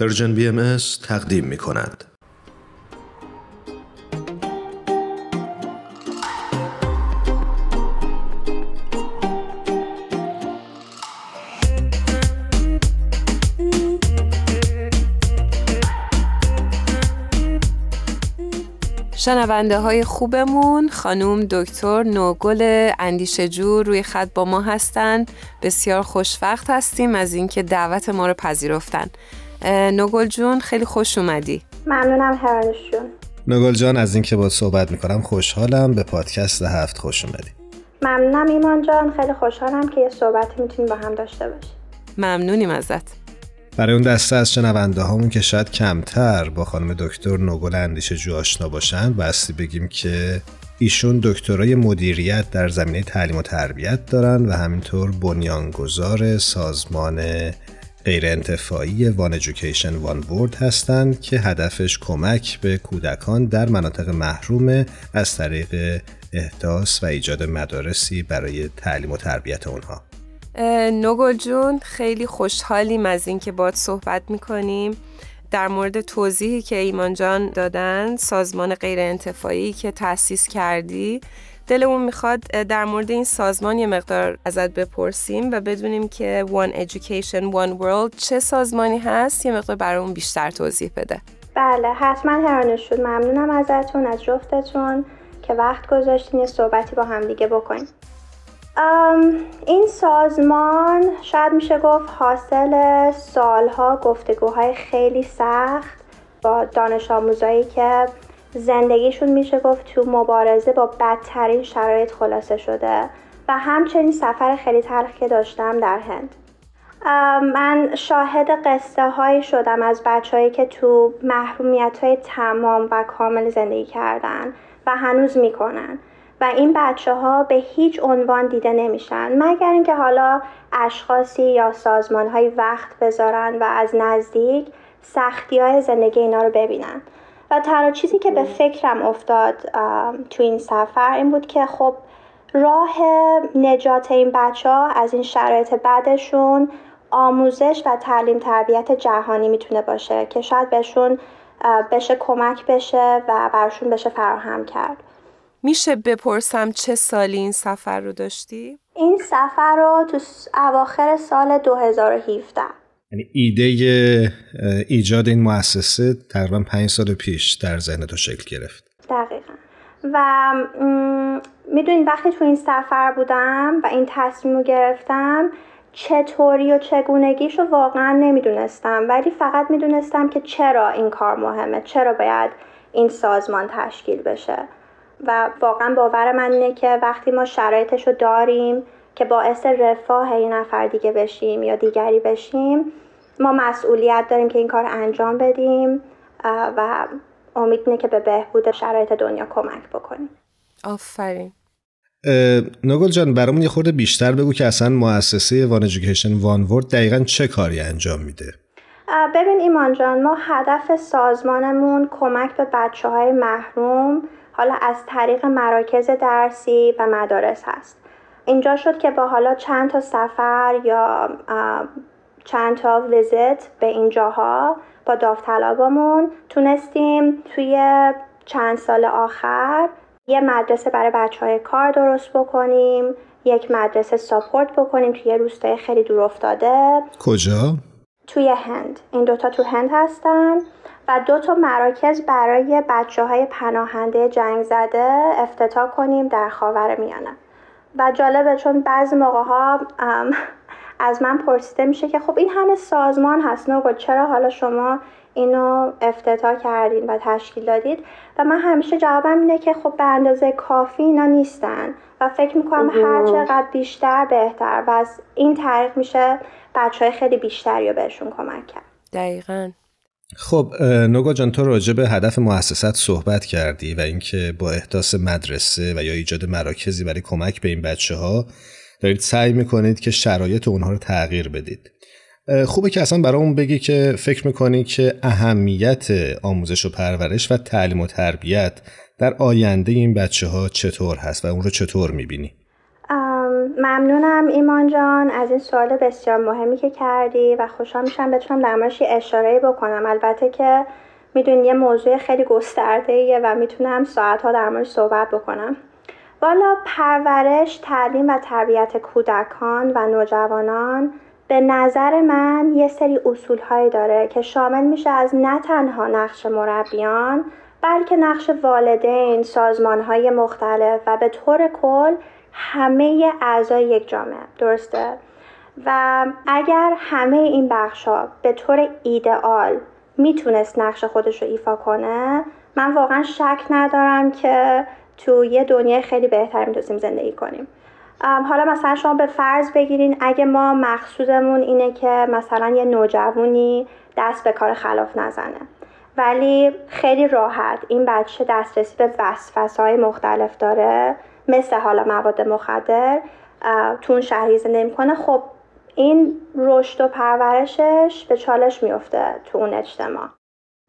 Persian BM تقدیم می کند. شنونده های خوبمون. خانوم دکتر نوگل اندیشه جور روی خط با ما هستند بسیار خوشوقت هستیم از اینکه دعوت ما رو پذیرفتن. نوگل جون خیلی خوش اومدی. ممنونم هرانش جون نوگل جان از اینکه با صحبت می‌کنم خوشحالم به پادکست هفت خوش اومدی. ممنونم ایمان جان خیلی خوشحالم که یه صحبتی می‌تونیم با هم داشته باشیم. ممنونیم ازت. برای اون دسته از شنونده هامون که شاید کمتر با خانم دکتر نوگل اندیشه جو آشنا باشن بستی بگیم که ایشون دکترای مدیریت در زمینه تعلیم و تربیت دارن و همینطور بنیانگذار سازمان غیر انتفاعی وان ایژوکیشن وان ورد هستند که هدفش کمک به کودکان در مناطق محروم از طریق احداث و ایجاد مدارسی برای تعلیم و تربیت اونها. نوگل جون خیلی خوشحالیم از اینکه باد صحبت می‌کنیم. در مورد توضیحی که ایمان جان دادن سازمان غیر انتفاعی که تأسیس کردی دلمون می‌خواد در مورد این سازمان یه مقدار ازت بپرسیم و بدونیم که One Education One World چه سازمانی هست؟ یه مقدار برامون بیشتر توضیح بده. بله حتما هرانش شد. ممنونم ازتون از جفتتون که وقت گذاشتین یه صحبتی با هم دیگه بکنیم. این سازمان شاید میشه گفت حاصل سالها گفتگوهای خیلی سخت با دانش آموزایی که زندگیشون میشه گفت تو مبارزه با بدترین شرایط خلاصه شده و همچنین سفر خیلی تلخ که داشتم در هند. من شاهد قصه هایی شدم از بچههایی که تو محرومیت های تمام و کامل زندگی کردن و هنوز می‌کنن و این بچه ها به هیچ عنوان دیده نمیشن مگر اینکه حالا اشخاصی یا سازمان های وقت بذارن و از نزدیک سختی های زندگی اینا رو ببینن. و تنها چیزی که به فکرم افتاد تو این سفر این بود که خب راه نجات این بچه ها از این شرایط بعدشون آموزش و تعلیم تربیت جهانی می‌تونه باشه که شاید بهشون بشه کمک بشه و برشون بشه فراهم کرد. میشه بپرسم چه سالی این سفر رو داشتی؟ این سفر رو تو اواخر سال 2017 یعنی ایده ایجاد این مؤسسه تقریبا پنج سال پیش در ذهن تو شکل گرفت. دقیقا. و می‌دونید وقتی تو این سفر بودم و این تصمیم رو گرفتم چطوری و چگونگیش رو واقعا نمی‌دونستم. ولی فقط می‌دونستم که چرا این کار مهمه چرا باید این سازمان تشکیل بشه. و واقعا باور من اینه که وقتی ما شرایطش رو داریم که باعث رفاه این نفر دیگه بشیم یا دیگری بشیم ما مسئولیت داریم که این کار انجام بدیم و امید اینه که به بهبود شرایط دنیا کمک بکنیم. آفرین. نگل جان برامون یه خورده بیشتر بگو که اصلا مؤسسه وان ایژوکیشن وان ورد دقیقا چه کاری انجام میده؟ ببین ایمان جان ما هدف سازمانمون کمک به بچه های محروم حالا از طریق مراکز درسی و مدارس هست. اینجا شد که با حالا چند تا سفر یا چند تا ویزیت به این جاها با داوطلبامون تونستیم توی چند سال آخر یه مدرسه برای بچه های کار درست بکنیم یک مدرسه ساپورت بکنیم توی روستای خیلی دور افتاده. کجا؟ توی هند. این دوتا تو هند هستن و دو تا مراکز برای بچه های پناهنده جنگ زده افتتاح کنیم در خاور میانه. و جالبه چون بعضی موقع ها از من پرسیده میشه که خب این همه سازمان هست نوگل چرا حالا شما اینو افتتاح کردین و تشکیل دادید؟ و من همیشه جوابم اینه که خب به اندازه کافی اینا نیستن و فکر می‌کنم هر چقدر بیشتر بهتر و از این طریق میشه بچه های خیلی بیشتری رو بهشون کمک کرد. دقیقا. خب نوگا جان تو راجع به هدف مؤسسات صحبت کردی و اینکه با احداث مدرسه و یا ایجاد مراکزی برای کمک به این بچه ها دارید سعی می‌کنید که شرایط اونها رو تغییر بدید خوبه که اصلا برای اون بگی که فکر می‌کنی که اهمیت آموزش و پرورش و تعلیم و تربیت در آینده این بچه ها چطور هست و اون رو چطور می‌بینی؟ ممنونم ایمان جان. از این سوال بسیار مهمی که کردی و خوشحال میشم بتونم در موردش اشاره بکنم. البته که می‌دونی یه موضوع خیلی گسترده و می‌تونم ساعتها در موردش صحبت بکنم. والا پرورش تعلیم و تربیت کودکان و نوجوانان به نظر من یه سری اصول هایی داره که شامل میشه از نه تنها نقش مربیان بلکه نقش والدین، سازمان های مختلف و به طور کل همه اعضای یک جامعه درسته؟ و اگر همه این بخش ها به طور ایدئال می‌تونست نقش خودش رو ایفا کنه من واقعا شک ندارم که تو یه دنیای خیلی بهتر می‌تونستیم زندگی کنیم. حالا مثلا شما به فرض بگیرین اگه ما مقصودمون اینه که مثلا یه نوجوانی دست به کار خلاف نزنه ولی خیلی راحت این بچه دسترسی به وسوسه های مختلف داره مثل حالا مواد مخدر تو اون شهری زندگی می‌کنه خب این رشد و پرورشش به چالش میفته تو اون اجتماع.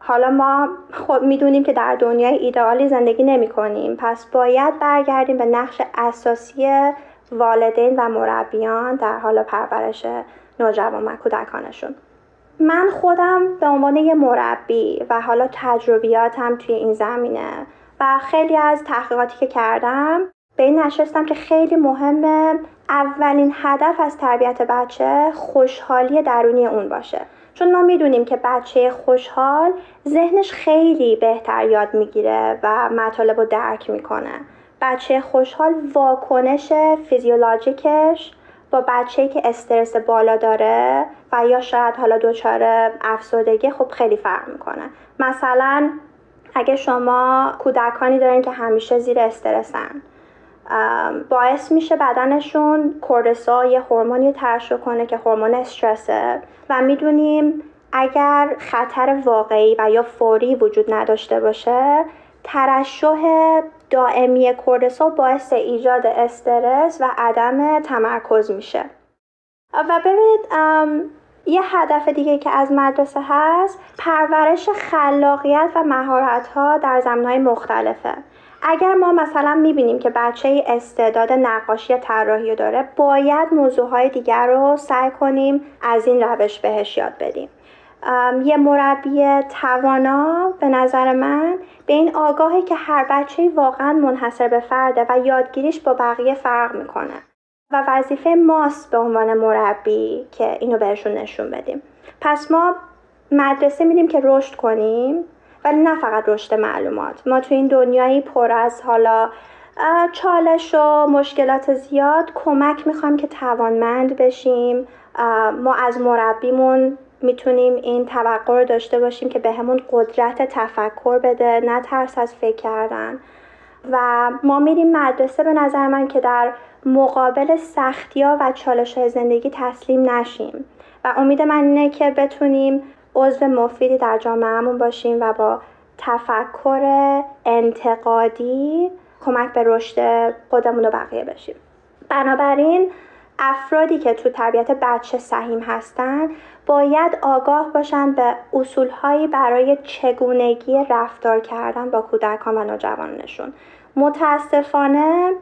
حالا ما خب می‌دونیم که در دنیای ایدئالی زندگی نمی کنیم پس باید برگردیم به نقش اساسی والدین و مربیان در حال پرورش نوجوان و کودکانشون. من خودم به عنوان یه مربی و حالا تجربیاتم توی این زمینه و خیلی از تحقیقاتی که کردم به این نشستم که خیلی مهمه اولین هدف از تربیت بچه خوشحالی درونی اون باشه. چون ما می‌دونیم که بچه خوشحال ذهنش خیلی بهتر یاد می‌گیره و مطالب رو درک می‌کنه. بچه خوشحال واکنش فیزیولوژیکش با بچه که استرس بالا داره و یا شاید حالا دچار افسردگی خب خیلی فرق می‌کنه. مثلا اگه شما کودکانی دارین که همیشه زیر استرسن باعث میشه بدنشون کورتیسول یه هورمونی ترشح کنه که هورمون استرسه. و می‌دونیم اگر خطر واقعی و یا فوری وجود نداشته باشه ترشح دائمی کورتیسول باعث ایجاد استرس و عدم تمرکز میشه. و ببینید یه هدف دیگه که از مدرسه هست پرورش خلاقیت و مهارت ها در زمینهای مختلفه. اگر ما مثلا می‌بینیم که بچه استعداد نقاشی طراحی داره باید موضوعهای دیگر رو سعی کنیم از این روش بهش یاد بدیم. یه مربی توانا به نظر من به این آگاهی که هر بچه واقعا منحصر به فرده و یادگیریش با بقیه فرق می‌کنه و وظیفه ماست به عنوان مربی که اینو بهشون نشون بدیم. پس ما مدرسه میدیم که رشد کنیم. ولی نه فقط رشد معلومات. ما تو این دنیایی پر از حالا چالش و مشکلات زیاد کمک می‌خوایم که توانمند بشیم. ما از مربیمون می‌تونیم این توقع رو داشته باشیم که بهمون به قدرت تفکر بده نه ترس از فکر کردن. و ما میریم مدرسه به نظر من که در مقابل سختی ها و چالش های زندگی تسلیم نشیم. و امید من اینه که بتونیم عضو مفیدی در جامعهمون باشیم و با تفکر انتقادی کمک به رشد خودمون و بقیه بشیم. بنابراین افرادی که تو تربیت بچه سهیم هستن باید آگاه باشن به اصولهایی برای چگونگی رفتار کردن با کودکان و نوجوانشون متاسفانه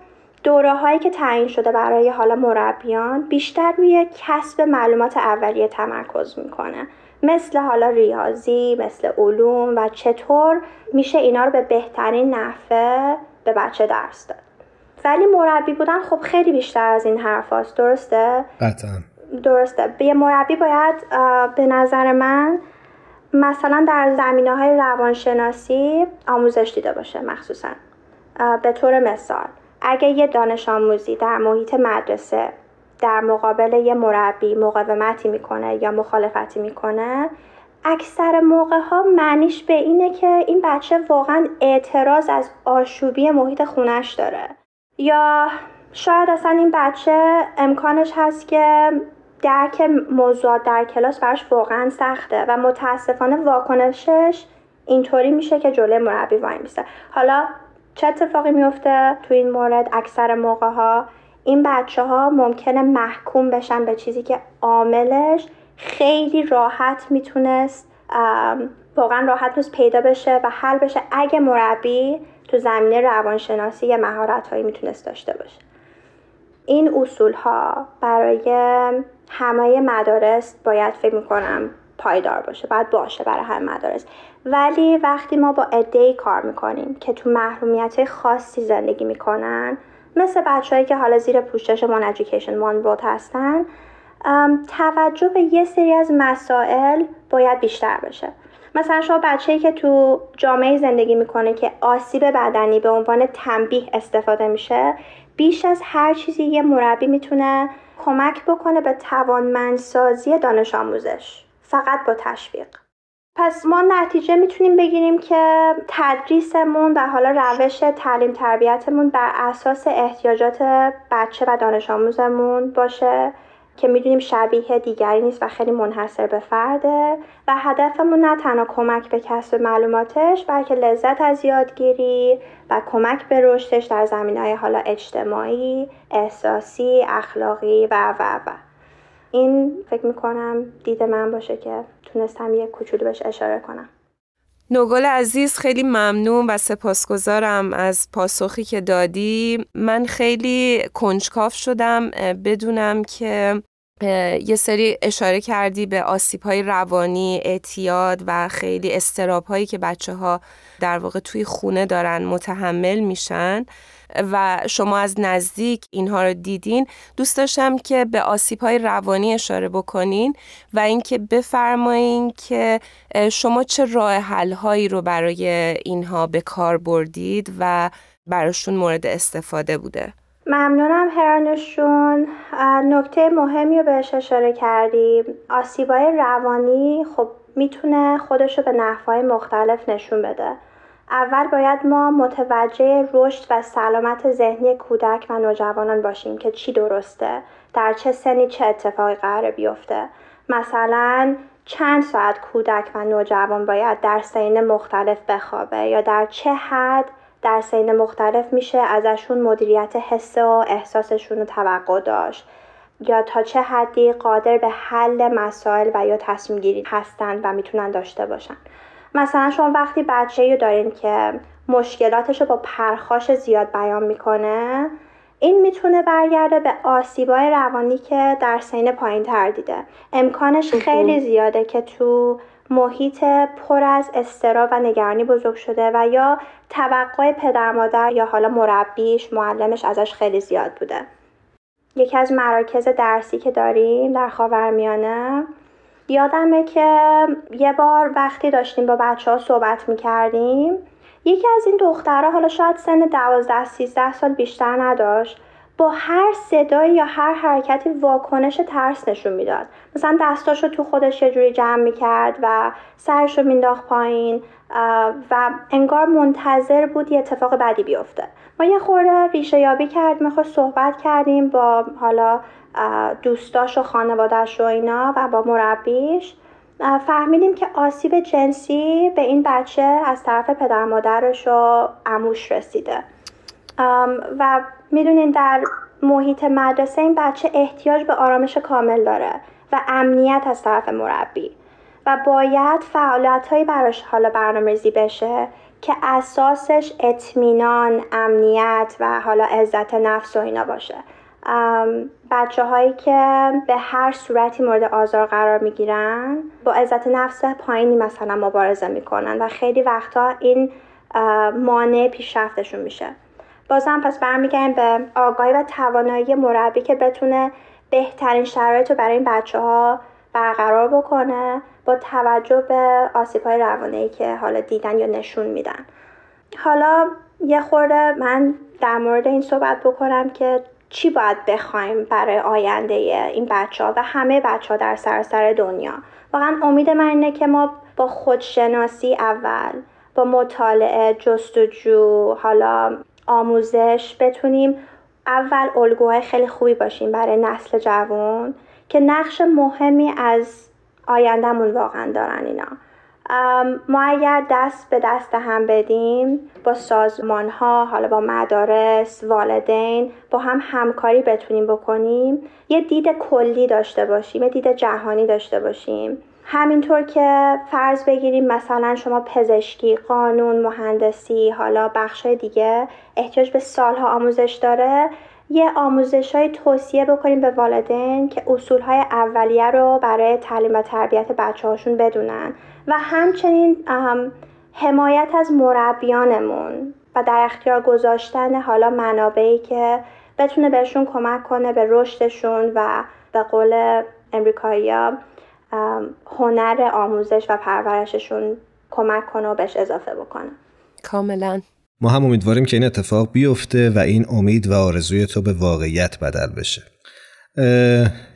دوره هایی که تعیین شده برای حالا مربیان بیشتر روی کسب معلومات اولیه تمرکز می‌کنه. مثل حالا ریاضی مثل علوم و چطور میشه اینا رو به بهترین نحوه به بچه درس داد. ولی مربی بودن خب خیلی بیشتر از این حرف هاست درسته؟ قطعا. درسته. به مربی باید به نظر من مثلا در زمینه های روانشناسی آموزش دیده باشه مخصوصا. به طور مثال اگه یه دانش آموزی در محیط مدرسه در مقابل یه مربی مقاومتی می‌کنه یا مخالفتی می‌کنه اکثر موقع ها معنیش به اینه که این بچه واقعا اعتراض از آشوبی محیط خونش داره. یا شاید اصلا این بچه امکانش هست که درک موضوعات در کلاس براش واقعا سخته و متاسفانه واکنشش اینطوری میشه که جلوی مربی وای میسته. حالا چه اتفاقی میفته تو این مورد؟ اکثر موقع ها این بچه ها ممکنه محکوم بشن به چیزی که عاملش خیلی راحت می‌تونست واقعا راحت می‌تونست پیدا بشه و حل بشه اگه مربی تو زمینه روانشناسی یه مهارت هایی می‌تونست داشته باشه. این اصول ها برای همه مدارس باید فکر می‌کنم پایدار باشه باید باشه برای همه مدارس. ولی وقتی ما با عدهای کار می‌کنیم که تو محرومیت خاصی زندگی می‌کنن مثل بچههایی که حالا زیر پوشش من ادویکیشن وان بود هستن توجه به یه سری از مسائل باید بیشتر بشه. مثلا شما بچه‌ای که تو جامعه زندگی می‌کنه که آسیب بدنی به عنوان تنبیه استفاده میشه بیش از هر چیزی یه مربی می‌تونه کمک بکنه به توانمندسازی دانش آموزش. فقط با تشویق. پس ما نتیجه می‌تونیم بگیریم که تدریسمون و حالا روش تعلیم تربیتمون بر اساس احتیاجات بچه و دانش آموزمون باشه که می‌دونیم شبیه دیگری نیست و خیلی منحصر به فرده و هدفمون نه تنها کمک به کسب معلوماتش بلکه لذت از یادگیری و کمک به رشدش در زمین های حالا اجتماعی، احساسی، اخلاقی و و و. این فکر می‌کنم دید من باشه که تونستم یه کوچولو بهش اشاره کنم. نوگل عزیز خیلی ممنون و سپاسگزارم از پاسخی که دادی. من خیلی کنجکاف شدم بدونم که یه سری اشاره کردی به آسیب های روانی، اعتیاد و خیلی استراب هایی که بچه ها در واقع توی خونه دارن متحمل میشن. و شما از نزدیک اینها رو دیدین دوست داشتم که به آسیب های روانی اشاره بکنین و اینکه بفرمایین که شما چه راه حل هایی رو برای اینها به کار بردید و براشون مورد استفاده بوده. ممنونم هرانشون. نکته مهمی رو بهش اشاره کردیم. آسیبای روانی خب می‌تونه خودش رو به نحوهای مختلف نشون بده. اول باید ما متوجه رشد و سلامت ذهنی کودک و نوجوانان باشیم که چی درسته در چه سنی چه اتفاقی قرار بیفته. مثلا چند ساعت کودک و نوجوان باید در سین مختلف بخوابه یا در چه حد در سین مختلف میشه ازشون مدیریت حس و احساسشون رو توقع داشت یا تا چه حدی قادر به حل مسائل و یا تصمیم گیری هستند و می‌تونن داشته باشن. مثلا شما وقتی بچه رو دارین که مشکلاتش رو با پرخاش زیاد بیان می‌کنه این می‌تونه برگرده به آسیبای روانی که در سین پایین تر دیده. امکانش خیلی زیاده که تو محیط پر از استرا و نگرانی بزرگ شده و یا توقع پدر مادر یا حالا مربیش معلمش ازش خیلی زیاد بوده. یکی از مراکز درسی که داریم در خاورمیانه یادمه که یه بار وقتی داشتیم با بچه ها صحبت می کردیم یکی از این دخترها حالا شاید سن دوازده سیزده سال بیشتر نداشت با هر صدایی یا هر حرکتی واکنش ترس نشون می‌داد. مثلا دستاشو تو خودش یه جوری جمع می‌کرد و سرشو مینداخت پایین و انگار منتظر بود یه اتفاق بدی بیفته. ما یه خورده ریشه یابی کردیم خود صحبت کردیم با حالا دوستاش و خانوادش و اینا و با مربیش. فهمیدیم که آسیب جنسی به این بچه از طرف پدر مادرش و اموش رسیده. و می‌دونین در محیط مدرسه این بچه احتیاج به آرامش کامل داره و امنیت از طرف مربی. و باید فعالیت هایی براش حالا برنامه‌ریزی بشه که اساسش اطمینان، امنیت و حالا عزت نفس و اینا باشه. بچه هایی که به هر صورتی مورد آزار قرار می گیرن با عزت نفس پایینی مثلا مبارزه می‌کنن و خیلی وقتا این مانع پیشرفتشون میشه. بازم پس برمیگردیم به آگاهی و توانایی مربی که بتونه بهترین شرایط رو برای این بچه ها برقرار بکنه با توجه به آسیب های روانی که حالا دیدن یا نشون میدن. حالا یه خورده من در مورد این صحبت بکنم که چی باید بخوایم برای آینده این بچه ها و همه بچه ها در سراسر دنیا؟ واقعا امید من اینه که ما با خودشناسی اول با مطالعه جستجو حالا آموزش بتونیم اول الگوهای خیلی خوبی باشیم برای نسل جوان که نقش مهمی از آیندهمون واقعا دارن اینا. ما اگر دست به دست هم بدیم با سازمان ها حالا با مدارس والدین با هم همکاری بتونیم بکنیم یه دید کلی داشته باشیم یه دید جهانی داشته باشیم. همینطور که فرض بگیریم مثلا شما پزشکی، قانون، مهندسی، حالا بخش دیگه احتیاج به سالها آموزش داره یه آموزش های توصیه بکنیم به والدین که اصول های اولیه رو برای تعلیم و تربیت بچه هاشون بدونن. و همچنین حمایت از مربیانمون و در اختیار گذاشتن حالا منابعی که بتونه بهشون کمک کنه به رشدشون و به قول امریکایی‌ها هنر آموزش و پرورششون کمک کنه و بهش اضافه بکنه. کاملا. ما هم امیدواریم که این اتفاق بیفته و این امید و آرزوی تو به واقعیت بدل بشه.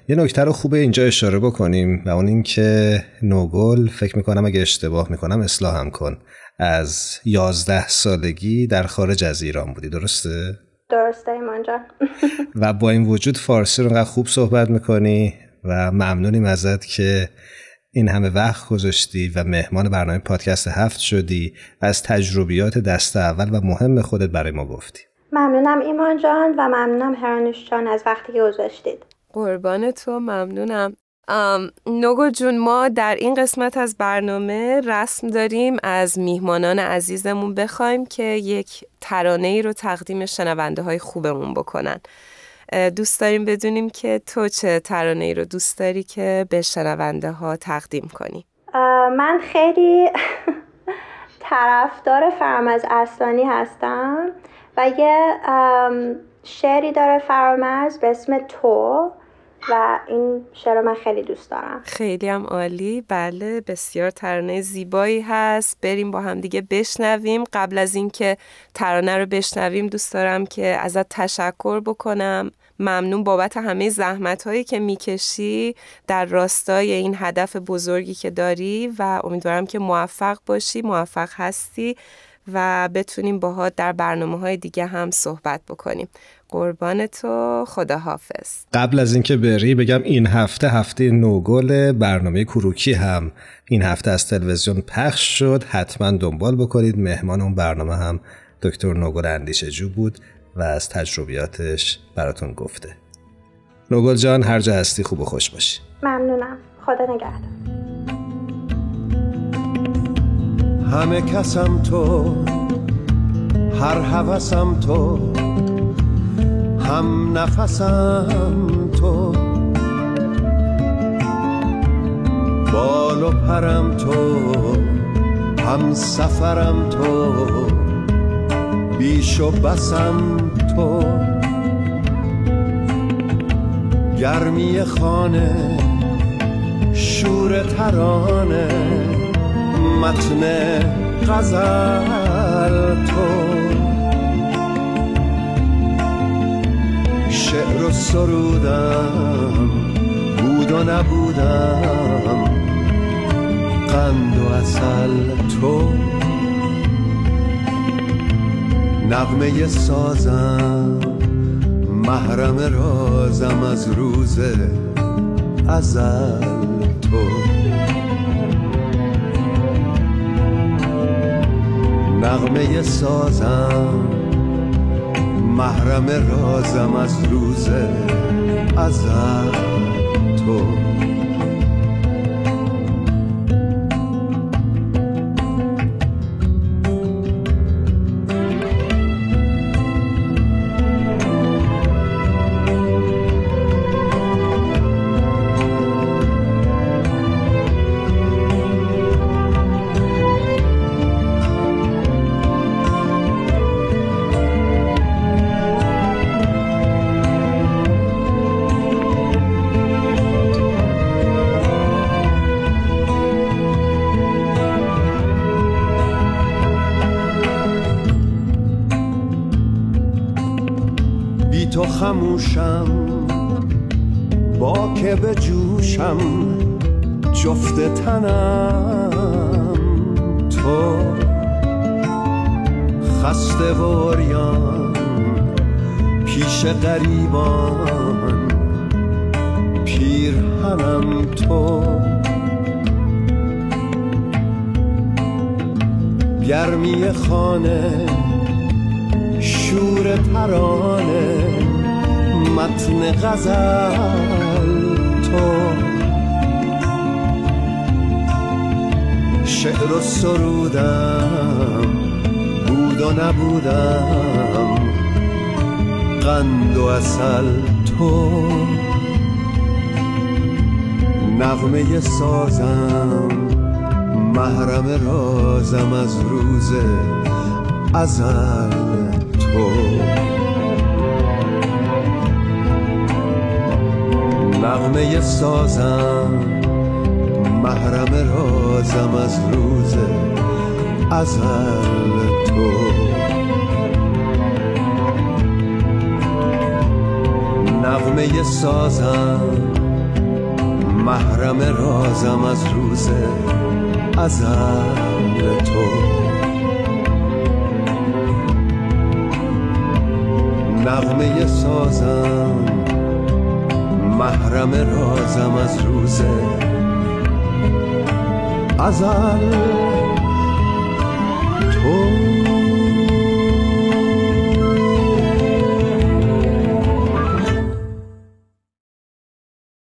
یه نکته رو خوبه اینجا اشاره بکنیم و اون اینکه نوگل فکر می‌کنم اگه اشتباه می‌کنم اصلاح هم کن. از یازده سالگی در خارج از ایران بودی درسته؟ درسته ایمان جان. و با این وجود فارسی رو خوب صحبت می‌کنی و ممنونیم ازت که این همه وقت گذاشتی و مهمان برنامه پادکست هفت شدی و از تجربیات دست اول و مهم خودت برای ما گفتی. ممنونم ایمان جان و ممنونم هرانوش جان از وقتی که گذاشتید. قربان تو ممنونم. نوگو جون ما در این قسمت از برنامه رسم داریم از میهمانان عزیزمون بخوایم که یک ترانه ای رو تقدیم شنونده های خوبمون بکنن. دوست داریم بدونیم که تو چه ترانه ای رو دوست داری که به شنونده ها تقدیم کنی. من خیلی طرفدار فرمز اصلانی هستم. و یه شعری داره فرامرز به اسم تو و این شعر من خیلی دوست دارم. خیلی هم عالی. بله بسیار ترانه زیبایی هست. بریم با هم دیگه بشنویم. قبل از اینکه ترانه رو بشنویم دوست دارم که ازت تشکر بکنم. ممنون بابت همه زحمت هایی که می‌کشی در راستای این هدف بزرگی که داری و امیدوارم که موفق باشی موفق هستی. و بتونیم باها در برنامه های دیگه هم صحبت بکنیم. قربان تو خداحافظ. قبل از اینکه بری بگم این هفته هفته نوگل برنامه کروکی هم. این هفته از تلویزیون پخش شد. حتما دنبال بکنید. مهمان اون برنامه هم دکتر نوگل اندیشه جو بود و از تجربیاتش براتون گفته. نوگل جان هر جا هستی خوب و خوش باشی. ممنونم. خدا نگهدار. همه کسم تو هر حوثم تو هم نفسم تو. بال و پرم تو هم سفرم تو بیش و بسم تو. گرمی خانه شور ترانه. متن غزل تو. شعر و سرودم بود و نبودم قند و اصل تو. نغمه سازم محرم رازم از روز ازل. نغمه سازم. محرم رازم از روز ازل تو. خموشم با که به جوشم جفت تنم. تو خسته وریان پیش غریبان پیرهنم تو. گرمی خانه شور ترانه. متن غزل تو. شعر و سرودم بود و نبودم قند و اصل تو. نغمه سازم محرم رازم از روز ازل تو. نغمه سازم محرم رازم از روز ازل تو. نغمه سازم محرم رازم از روز ازل تو. نغمه سازم محرم رازم از روز ازل تو